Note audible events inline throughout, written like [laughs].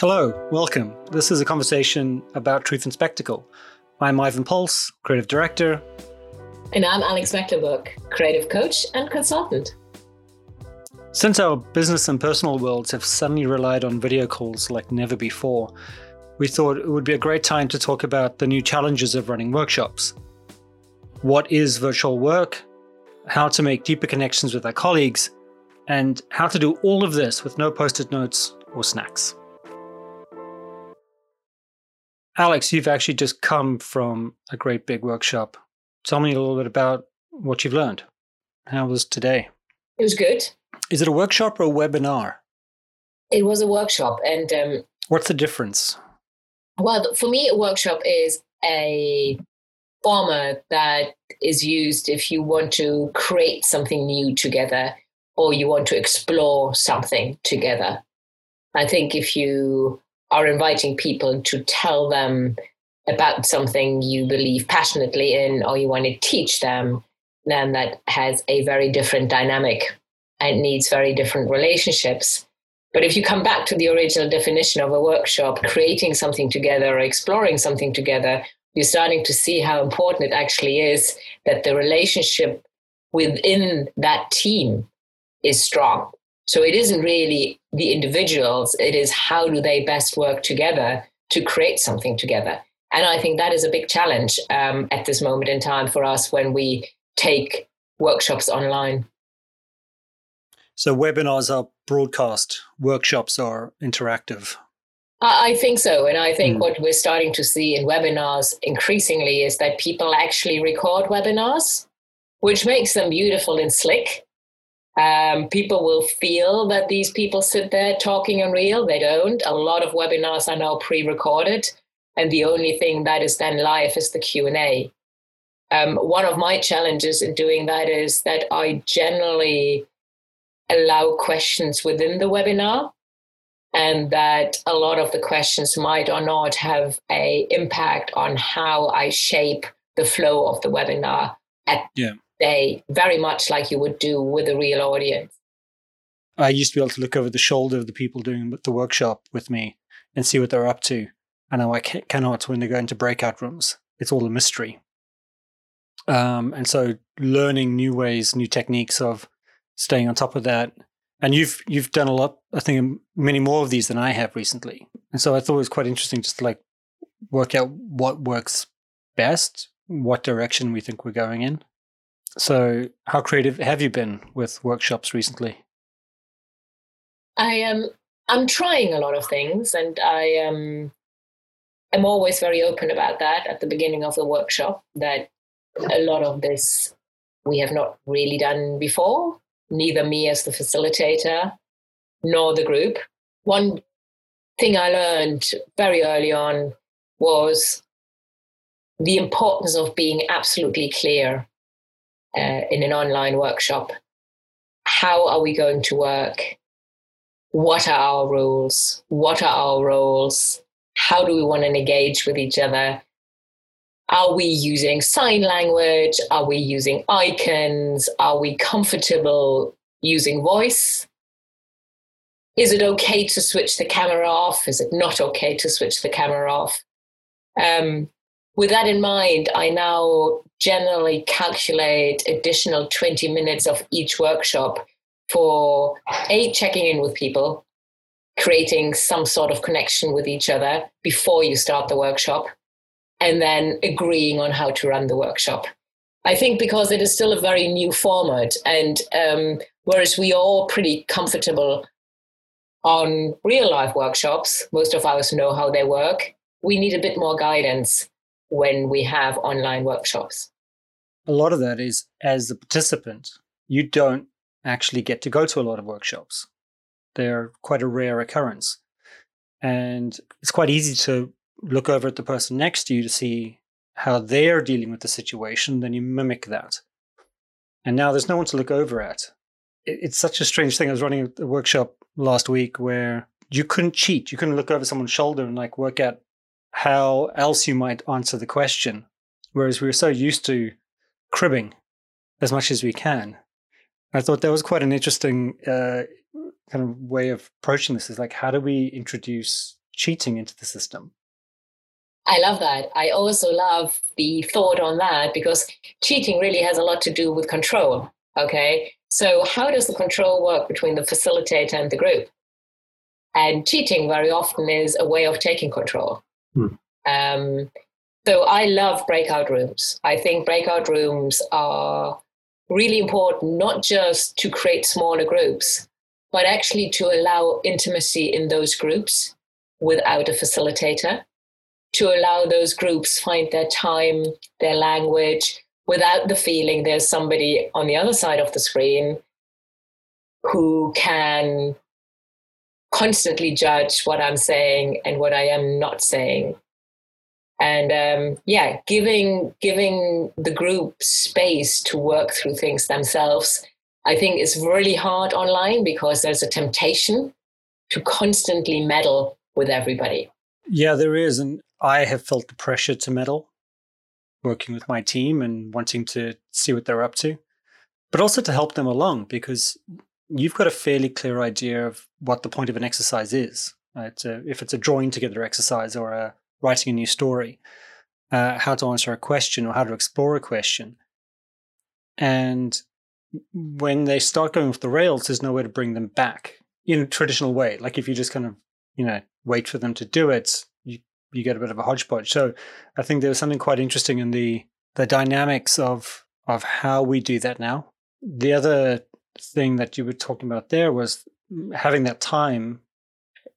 Hello, welcome. This is a conversation about truth and spectacle. I'm Ivan Pols, creative director. And I'm Alex Mecklenburg, creative coach and consultant. Since our business and personal worlds have suddenly relied on video calls like never before, we thought it would be a great time to talk about the new challenges of running workshops. What is virtual work? How to make deeper connections with our colleagues? And how to do all of this with no post it notes or snacks. Alex, you've actually just come from a great big workshop. Tell me a little bit about what you've learned. How was today? It was good. Is it a workshop or a webinar? It was a workshop. And um, what's the difference? Well, for me, a workshop is a format that is used if you want to create something new together or you want to explore something together. I think if you are inviting people to tell them about something you believe passionately in or you want to teach them, then that has a very different dynamic and needs very different relationships. But if you come back to the original definition of a workshop, creating something together or exploring something together, you're starting to see how important it actually is that the relationship within that team is strong. So it isn't really the individuals, it is how do they best work together to create something together. And I think that is a big challenge um, at this moment in time for us when we take workshops online. So webinars are broadcast, workshops are interactive. I think so. And I think mm. what we're starting to see in webinars increasingly is that people actually record webinars, which makes them beautiful and slick. Um, people will feel that these people sit there talking and real. They don't. A lot of webinars are now pre-recorded, and the only thing that is then live is the Q and A. Um, one of my challenges in doing that is that I generally allow questions within the webinar, and that a lot of the questions might or not have a impact on how I shape the flow of the webinar at yeah day, very much like you would do with a real audience. I used to be able to look over the shoulder of the people doing the workshop with me and see what they're up to. And I cannot when they go into breakout rooms. It's all a mystery. Um, and so learning new ways, new techniques of staying on top of that. And you've you've done a lot, I think, many more of these than I have recently. And so I thought it was quite interesting just to like work out what works best, what direction we think we're going in. So, how creative have you been with workshops recently? I am. Um, I'm trying a lot of things, and I am. I'm always very open about that at the beginning of the workshop. That a lot of this we have not really done before. Neither me as the facilitator, nor the group. One thing I learned very early on was the importance of being absolutely clear uh, in an online workshop. How are we going to work? What are our rules? What are our roles? How do we want to engage with each other? Are we using sign language? Are we using icons? Are we comfortable using voice? Is it okay to switch the camera off? Is it not okay to switch the camera off? Um, with that in mind, I now generally calculate additional 20 minutes of each workshop for a checking in with people, creating some sort of connection with each other before you start the workshop, and then agreeing on how to run the workshop. I think because it is still a very new format, and um, whereas we are all pretty comfortable on real life workshops, most of us know how they work. We need a bit more guidance when we have online workshops. A lot of that is as a participant, you don't actually get to go to a lot of workshops. They're quite a rare occurrence. And it's quite easy to look over at the person next to you to see how they're dealing with the situation, then you mimic that. And now there's no one to look over at. It's such a strange thing. I was running a workshop last week where you couldn't cheat. You couldn't look over someone's shoulder and like work out how else you might answer the question. Whereas we were so used to cribbing as much as we can. I thought that was quite an interesting uh, kind of way of approaching this. Is like, how do we introduce cheating into the system. I love that. I also love the thought on that because cheating really has a lot to do with control. Okay. So, how does the control work between the facilitator and the group? And cheating very often is a way of taking control. Hmm. Um, so, I love breakout rooms. I think breakout rooms are really important, not just to create smaller groups, but actually to allow intimacy in those groups without a facilitator, to allow those groups find their time, their language, without the feeling there's somebody on the other side of the screen who can constantly judge what I'm saying and what I am not saying. And um, yeah, giving giving the group space to work through things themselves, I think is really hard online because there's a temptation to constantly meddle with everybody. Yeah, there is, and I have felt the pressure to meddle working with my team and wanting to see what they're up to, but also to help them along because you've got a fairly clear idea of what the point of an exercise is. Right? Uh, if it's a drawing together exercise or a writing a new story, uh, how to answer a question or how to explore a question. And when they start going off the rails, there's no way to bring them back in a traditional way. Like if you just kind of, you know, wait for them to do it, you get a bit of a hodgepodge. So I think there was something quite interesting in the the dynamics of of how we do that now. The other thing that you were talking about there was mm, having that time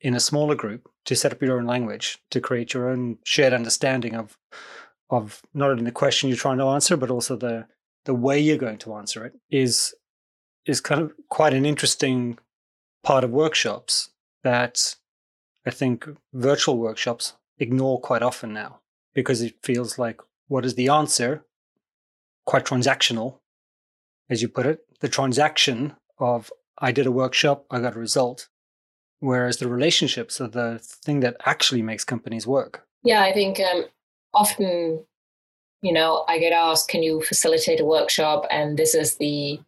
in a smaller group to set up your own language, to create your own shared understanding of of not only the question you're trying to answer, but also the the way you're going to answer it is is kind of quite an interesting part of workshops that I think virtual workshops ignore quite often now because it feels like what is the answer? Quite transactional, as you put it. The transaction of I did a workshop, I got a result. Whereas the relationships are the thing that actually makes companies work. Yeah, I think um, often, you know, I get asked, can you facilitate a workshop? And this is the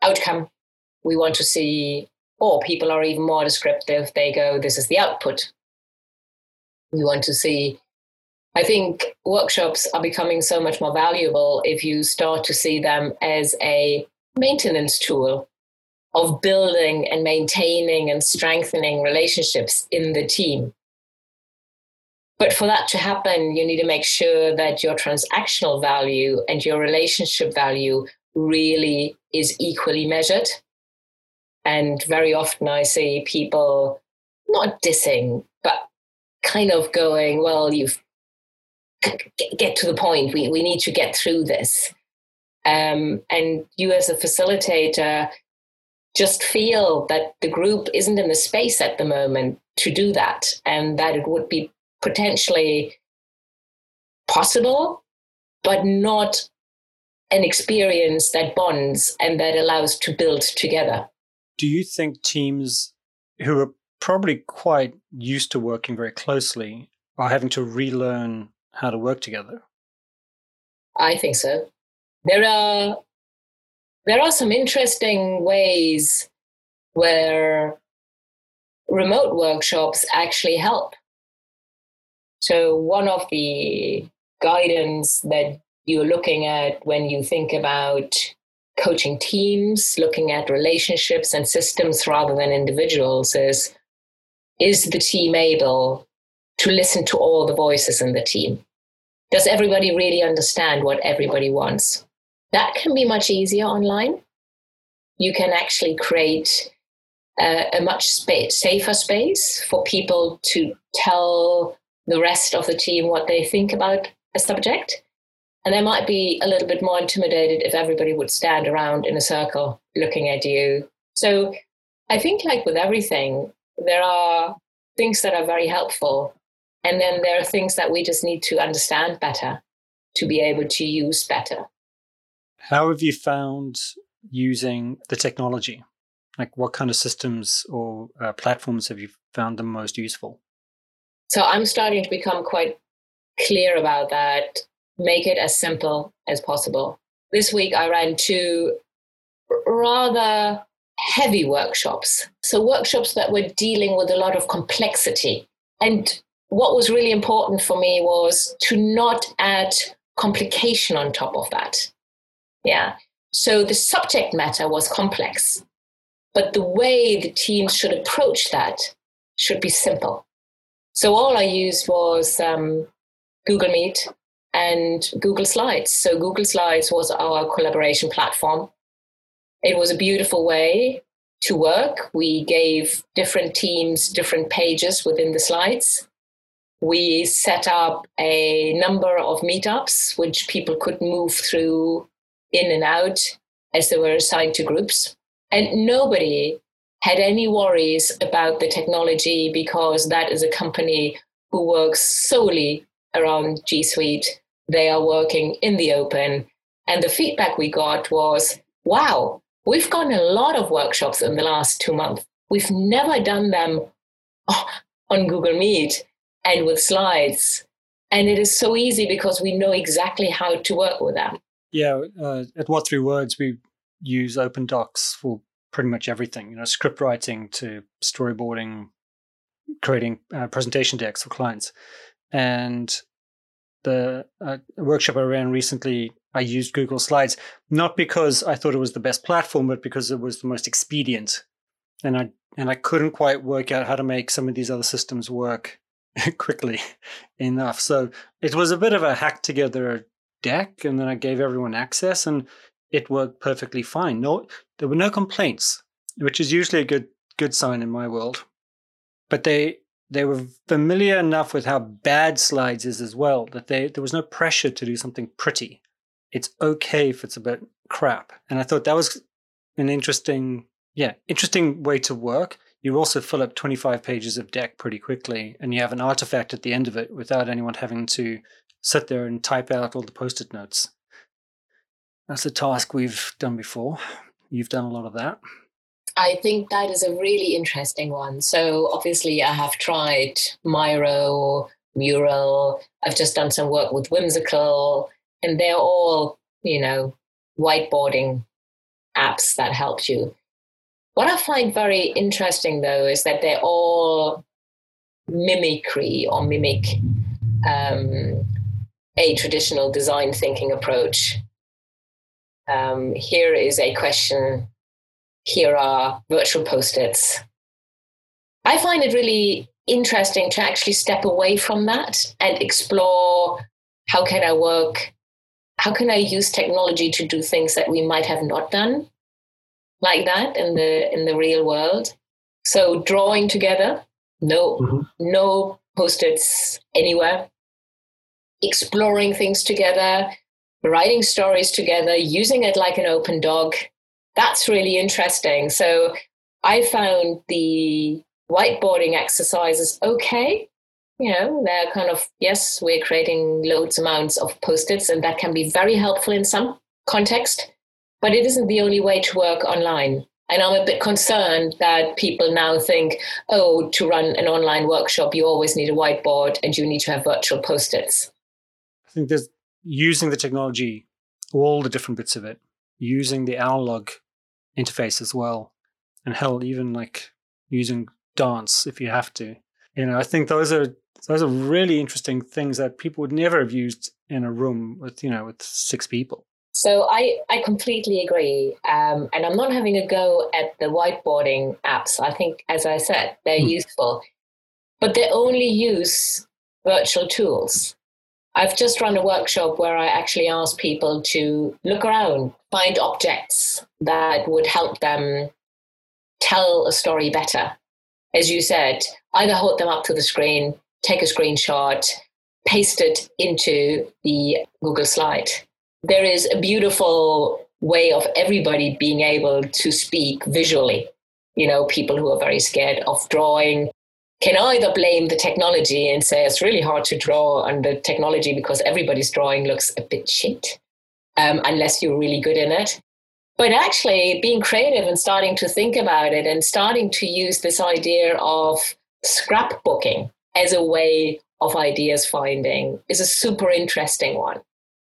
outcome we want to see. Or people are even more descriptive. They go, this is the output we want to see. I think workshops are becoming so much more valuable if you start to see them as a maintenance tool of building and maintaining and strengthening relationships in the team. But for that to happen, you need to make sure that your transactional value and your relationship value really is equally measured. And very often I see people not dissing, but kind of going, well, you've get to the point. We, we need to get through this. Um, and you, as a facilitator, just feel that the group isn't in the space at the moment to do that, and that it would be potentially possible, but not an experience that bonds and that allows to build together. Do you think teams who are probably quite used to working very closely are having to relearn how to work together. I think so. There are there are some interesting ways where remote workshops actually help. So one of the guidance that you're looking at when you think about coaching teams, looking at relationships and systems rather than individuals is is the team able to listen to all the voices in the team? Does everybody really understand what everybody wants? That can be much easier online. You can actually create a, much spa- safer space for people to tell the rest of the team what they think about a subject. And they might be a little bit more intimidated if everybody would stand around in a circle looking at you. So I think, like with everything, there are things that are very helpful. And then there are things that we just need to understand better to be able to use better. How have you found using the technology? Like, what kind of systems or uh, platforms have you found the most useful? So, I'm starting to become quite clear about that. Make it as simple as possible. This week, I ran two rather heavy workshops. So, workshops that were dealing with a lot of complexity. And what was really important for me was to not add complication on top of that. Yeah. So, the subject matter was complex, but the way the teams should approach that should be simple. So, all I used was um, Google Meet and Google Slides. So, Google Slides was our collaboration platform it was a beautiful way to work. We gave different teams different pages within the slides. We set up a number of meetups, which people could move through in and out as they were assigned to groups. And nobody had any worries about the technology because that is a company who works solely around G Suite. They are working in the open. And the feedback we got was wow, We've gone a lot of workshops in the last two months. We've never done them oh, on Google Meet and with slides. And it is so easy because we know exactly how to work with them. Yeah, uh, at what3words, we use Open Docs for pretty much everything, you know, script writing to storyboarding, creating uh, presentation decks for clients. And the uh, workshop I ran recently, I used Google Slides, not because I thought it was the best platform, but because it was the most expedient. And I and I couldn't quite work out how to make some of these other systems work [laughs] quickly enough. So it was a bit of a hack together deck, and then I gave everyone access, and it worked perfectly fine. No, there were no complaints, which is usually a good good sign in my world. But they they were familiar enough with how bad slides is as well that they there was no pressure to do something pretty. It's okay if it's a bit crap. And I thought that was an interesting, yeah, interesting way to work. You also fill up 25 pages of deck pretty quickly, and you have an artifact at the end of it without anyone having to sit there and type out all the post it notes. That's a task we've done before. You've done a lot of that. I think that is a really interesting one. So obviously, I have tried Miro, Mural. I've just done some work with Whimsical, and they're all, you know, whiteboarding apps that help you. What I find very interesting, though, is that they're all mimicry or mimic um, a traditional design thinking approach. Um, here is a question here are virtual post-its. I find it really interesting to actually step away from that and explore how can I work, how can I use technology to do things that we might have not done like that in the in the real world. So drawing together, no mm-hmm. no post-its anywhere. Exploring things together, writing stories together, using it like an open dog. that's really interesting. So I found the whiteboarding exercises okay. You know, they're kind of, yes, we're creating loads amounts of post-its and that can be very helpful in some context, but it isn't the only way to work online. And I'm a bit concerned that people now think, oh, to run an online workshop, you always need a whiteboard and you need to have virtual post its. I think there's using the technology, all the different bits of it, using the analog interface as well. And hell, even like using dance if you have to. You know, I think those are those are really interesting things that people would never have used in a room with you know with six people. So I I completely agree, um, and I'm not having a go at the whiteboarding apps. I think, as I said, they're hmm. useful, but they only use virtual tools. I've just run a workshop where I actually asked people to look around, find objects that would help them tell a story better. As you said, either hold them up to the screen, take a screenshot, paste it into the Google slide. There is a beautiful way of everybody being able to speak visually. You know, people who are very scared of drawing can either blame the technology and say it's really hard to draw on the technology because everybody's drawing looks a bit shit um, unless you're really good in it. But actually, being creative and starting to think about it and starting to use this idea of scrapbooking as a way of ideas finding is a super interesting one.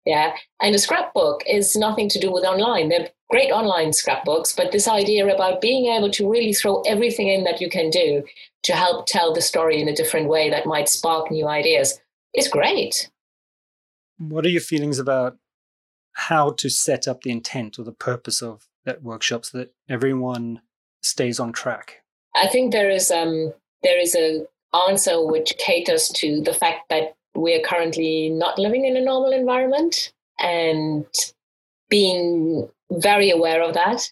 Yeah. And a scrapbook is nothing to do with online. They're great online scrapbooks, but this idea about being able to really throw everything in that you can do to help tell the story in a different way that might spark new ideas is great. What are your feelings about how to set up the intent or the purpose of that workshop so that everyone stays on track? I think there is um, there is a answer which caters to the fact that we're currently not living in a normal environment and being very aware of that.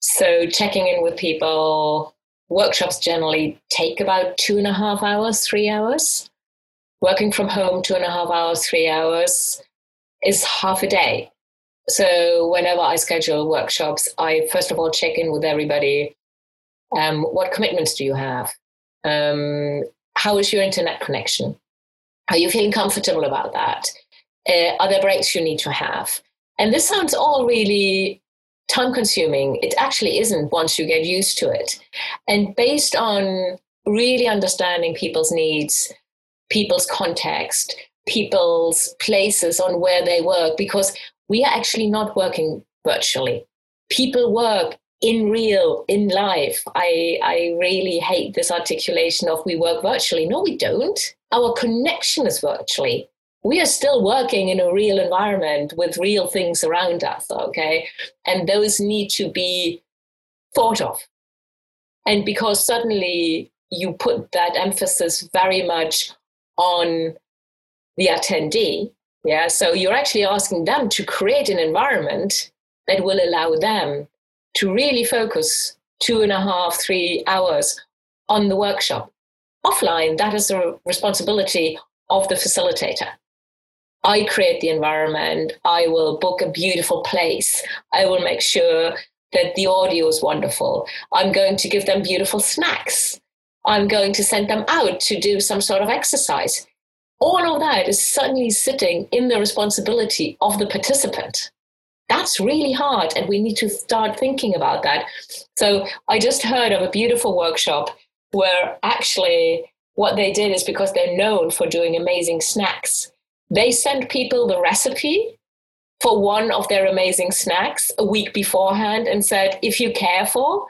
So checking in with people, workshops generally take about two and a half hours, three hours. Working from home, two and a half hours, three hours is half a day. So whenever I schedule workshops, I first of all check in with everybody. Um, what commitments do you have? Um, how is your internet connection? Are you feeling comfortable about that? Uh, are there breaks you need to have? And this sounds all really time consuming. It actually isn't once you get used to it. And based on really understanding people's needs, people's context, people's places on where they work, because we are actually not working virtually. People work in real, in life. I, I really hate this articulation of we work virtually. No, we don't. Our connection is virtually. We are still working in a real environment with real things around us, okay? And those need to be thought of. And because suddenly you put that emphasis very much on the attendee, yeah, so you're actually asking them to create an environment that will allow them to really focus two and a half, three hours on the workshop. Offline, that is the responsibility of the facilitator. I create the environment. I will book a beautiful place. I will make sure that the audio is wonderful. I'm going to give them beautiful snacks. I'm going to send them out to do some sort of exercise all of that is suddenly sitting in the responsibility of the participant. That's really hard, and we need to start thinking about that. So, I just heard of a beautiful workshop where actually what they did is because they're known for doing amazing snacks, they sent people the recipe for one of their amazing snacks a week beforehand and said, if you're careful,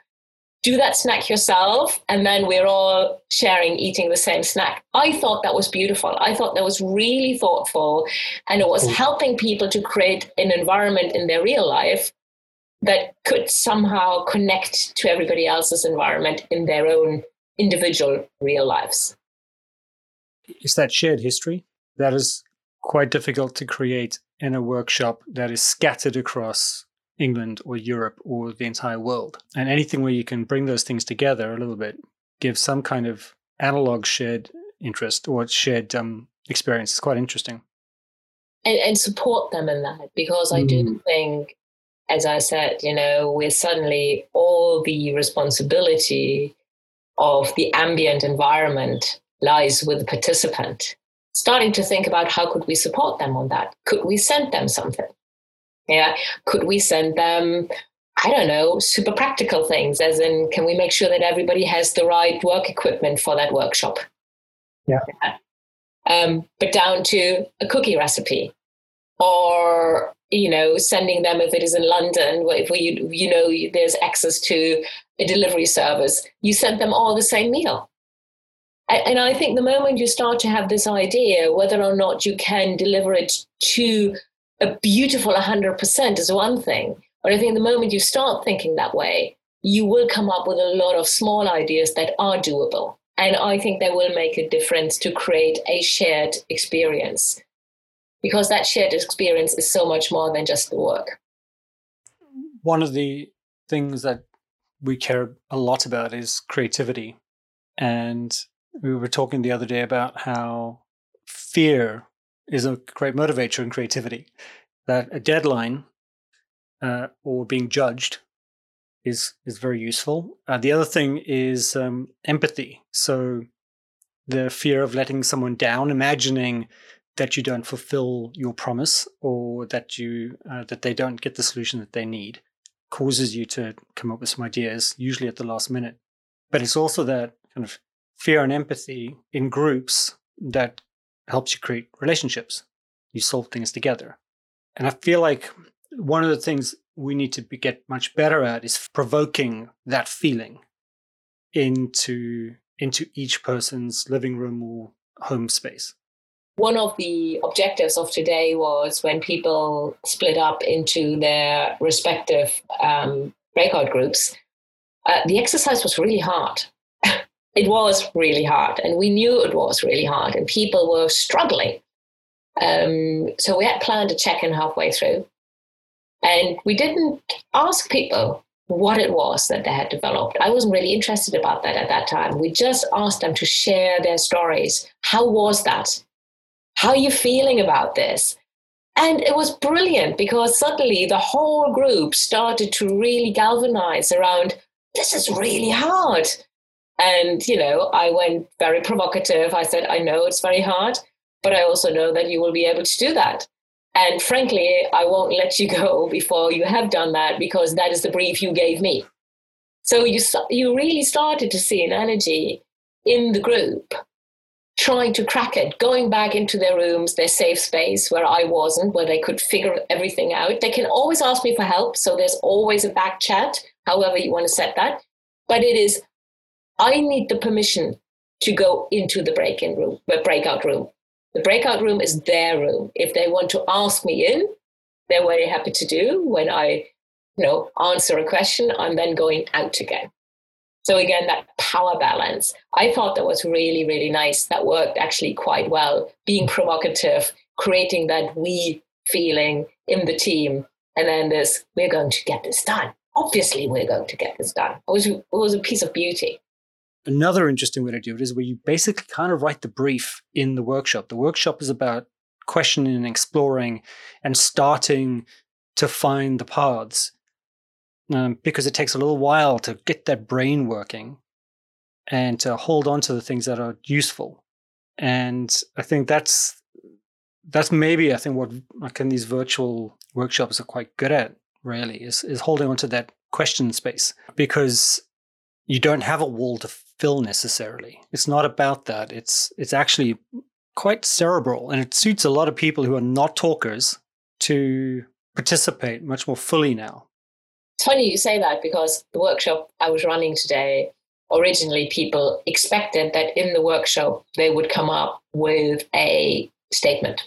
do that snack yourself and then we're all sharing eating the same snack. I thought that was beautiful. I thought that was really thoughtful and it was mm. helping people to create an environment in their real life that could somehow connect to everybody else's environment in their own individual real lives is that shared history that is quite difficult to create in a workshop that is scattered across England or Europe or the entire world. And anything where you can bring those things together a little bit, give some kind of analog shared interest or shared um, experience is quite interesting. And, and, support them in that because I mm. do think, as I said, you know, we're suddenly all the responsibility of the ambient environment lies with the participant. Starting to think about how could we support them on that? Could we send them something? Yeah. Could we send them, I don't know, super practical things, as in, can we make sure that everybody has the right work equipment for that workshop? Yeah. yeah. Um, but down to a cookie recipe or you know sending them if it is in london where if we you know there's access to a delivery service you send them all the same meal and i think the moment you start to have this idea whether or not you can deliver it to a beautiful 100% is one thing. But I think the moment you start thinking that way, you will come up with a lot of small ideas that are doable. And I think they will make a difference to create a shared experience because that shared experience is so much more than just the work. One of the things that we care a lot about is creativity. And we were talking the other day about how fear is a great motivator in creativity. That a deadline uh, or being judged is is very useful. Uh, the other thing is um, empathy. So the fear of letting someone down, imagining that you don't fulfill your promise or that you uh, that they don't get the solution that they need, causes you to come up with some ideas, usually at the last minute. But it's also that kind of fear and empathy in groups that helps you create relationships. You solve things together. And I feel like one of the things we need to be, get much better at is provoking that feeling into into each person's living room or home space. One of the objectives of today was when people split up into their respective um, breakout groups, uh, the exercise was really hard. [laughs] it was really hard, and we knew it was really hard, and people were struggling. Um, so we had planned a check in halfway through, and we didn't ask people what it was that they had developed. I wasn't really interested about that at that time. We just asked them to share their stories. How was that? How are you feeling about this? And it was brilliant because suddenly the whole group started to really galvanize around this is really hard. And, you know, I went very provocative. I said, I know it's very hard, but I also know that you will be able to do that. And frankly, I won't let you [laughs] go before you have done that because that is the brief you gave me. So you, you really started to see an energy in the group trying to crack it, going back into their rooms, their safe space where I wasn't, where they could figure everything out. They can always ask me for help. So there's always a back chat, however you want to set that. But it is, I need the permission to go into the break-in room, the breakout room. The breakout room is their room. If they want to ask me in, they're very happy to do. When I, you know, answer a question, I'm then going out again. So again, that power balance, I thought that was really, really nice. That worked actually quite well. Being provocative, creating that we feeling in the team, and then this, we're going to get this done. Obviously, we're going to get this done. It was, it was a piece of beauty. Another interesting way to do it is where you basically kind of write the brief in the workshop. The workshop is about questioning and exploring and starting to find the paths um, because it takes a little while to get that brain working and to hold on to the things that are useful. And I think that's that's maybe I think what like in these virtual workshops are quite good at really is is holding on to that question space because you don't have a wall to fill necessarily. It's not about that. It's it's actually quite cerebral and it suits a lot of people who are not talkers to participate much more fully now it's funny you say that because the workshop I was running today, originally people expected that in the workshop they would come up with a statement.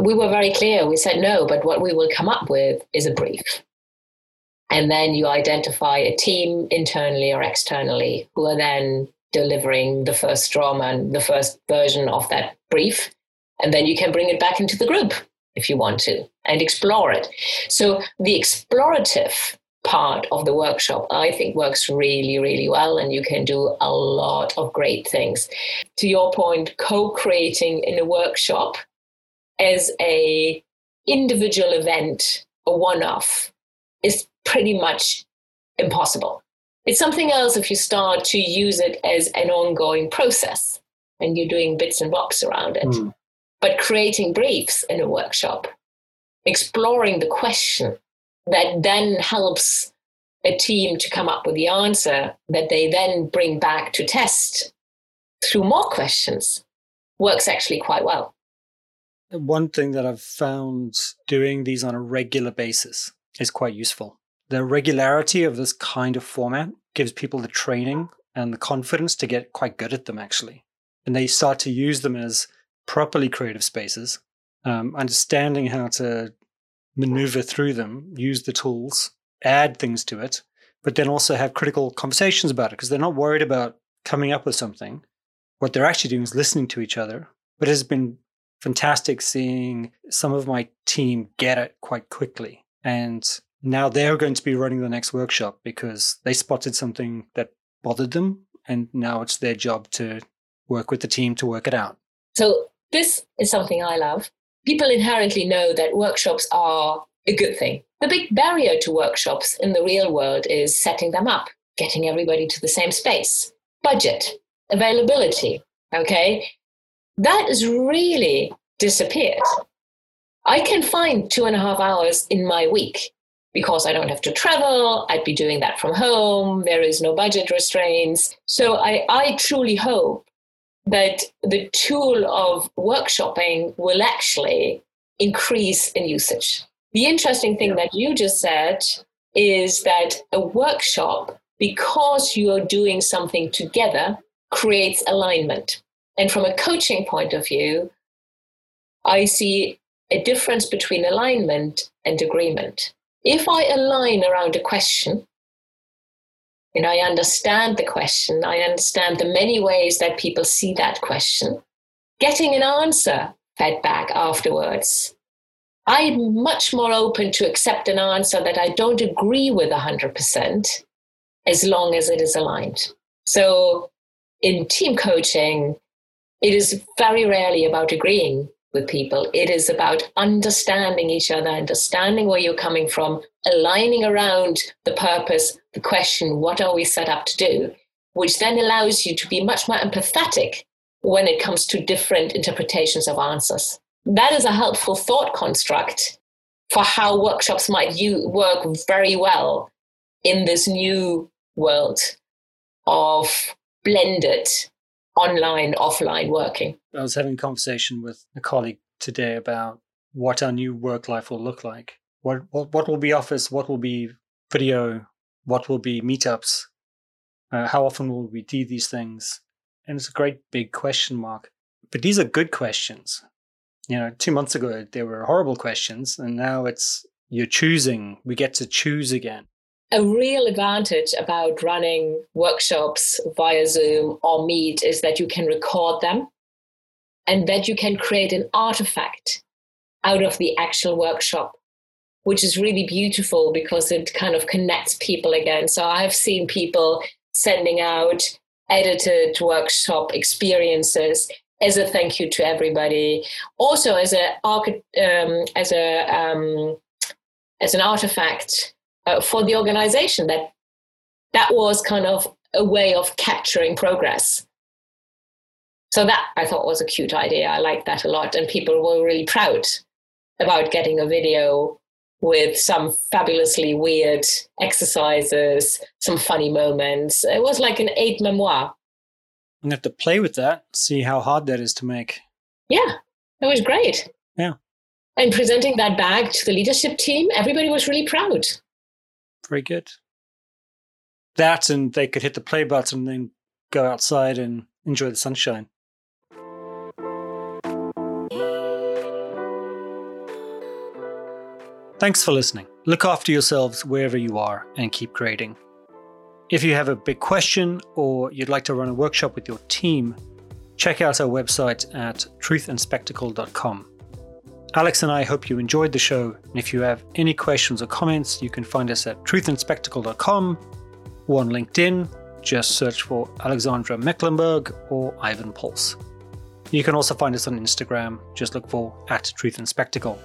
We were very clear. We said no, but what we will come up with is a brief. And then you identify a team internally or externally who are then delivering the first drama and the first version of that brief. And then you can bring it back into the group if you want to and explore it. So the explorative part of the workshop, I think works really, really well, and you can do a lot of great things. To your point, co-creating in a workshop as a individual event, a one-off, is pretty much impossible. It's something else if you start to use it as an ongoing process and you're doing bits and bobs around it. Mm. But creating briefs in a workshop, exploring the question that then helps a team to come up with the answer that they then bring back to test through more questions works actually quite well. One thing that I've found doing these on a regular basis is quite useful. The regularity of this kind of format gives people the training and the confidence to get quite good at them, actually. And they start to use them as properly creative spaces, um, understanding how to maneuver through them, use the tools, add things to it, but then also have critical conversations about it because they're not worried about coming up with something. What they're actually doing is listening to each other. But it has been fantastic seeing some of my team get it quite quickly. And now they're going to be running the next workshop because they spotted something that bothered them. And now it's their job to work with the team to work it out. So, this is something I love people inherently know that workshops are a good thing. The big barrier to workshops in the real world is setting them up, getting everybody to the same space, budget, availability. Okay. That has really disappeared. I can find two and a half hours in my week because I don't have to travel. I'd be doing that from home. There is no budget restraints. So I, I truly hope that the tool of workshopping will actually increase in usage. The interesting thing that you just said is that a workshop, because you're doing something together, creates alignment. And from a coaching point of view, I see a difference between alignment and agreement. If I align around a question, and I understand the question, I understand the many ways that people see that question, getting an answer fed back afterwards. I'm much more open to accept an answer that I don't agree with 100% as long as it is aligned. So in team coaching, it is very rarely about agreeing with people. It is about understanding each other, understanding where you're coming from, aligning around the purpose, the question, what are we set up to do, which then allows you to be much more empathetic when it comes to different interpretations of answers. That is a helpful thought construct for how workshops might you work very well in this new world of blended online offline working i was having a conversation with a colleague today about what our new work life will look like. What what, what will be office? What will be video? What will be meetups? Uh, how often will we do these things? And it's a great big question mark. But these are good questions. You know two months ago they were horrible questions and now it's you're choosing. We get to choose again. A real advantage about running workshops via Zoom or Meet is that you can record them and that you can create an artifact out of the actual workshop, which is really beautiful because it kind of connects people again. So I've seen people sending out edited workshop experiences as a thank you to everybody. Also as a um, as a um, as an artifact uh, for the organization that that was kind of a way of capturing progress so that i thought was a cute idea. I liked that a lot. And people were really proud about getting a video with some fabulously weird exercises some funny moments. It was like an aide-memoire. I'm going to have to play with that see how hard that is to make. Yeah it was great. Yeah. And presenting that bag to the leadership team everybody was really proud. Very good. That and they could hit the play button and then go outside and enjoy the sunshine. Thanks for listening. Look after yourselves wherever you are and keep creating. If you have a big question or you'd like to run a workshop with your team, check out our website at truthandspectacle.com. Alex and I hope you enjoyed the show. And if you have any questions or comments, you can find us at truthandspectacle.com or on LinkedIn. Just search for Alexandra Mecklenburg or Ivan Pols. You can also find us on Instagram. Just look for at Truth and Spectacle.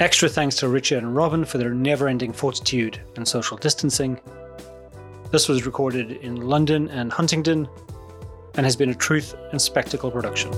Extra thanks to Richard and Robin for their never ending fortitude and social distancing. This was recorded in London and Huntingdon and has been a Truth and Spectacle production.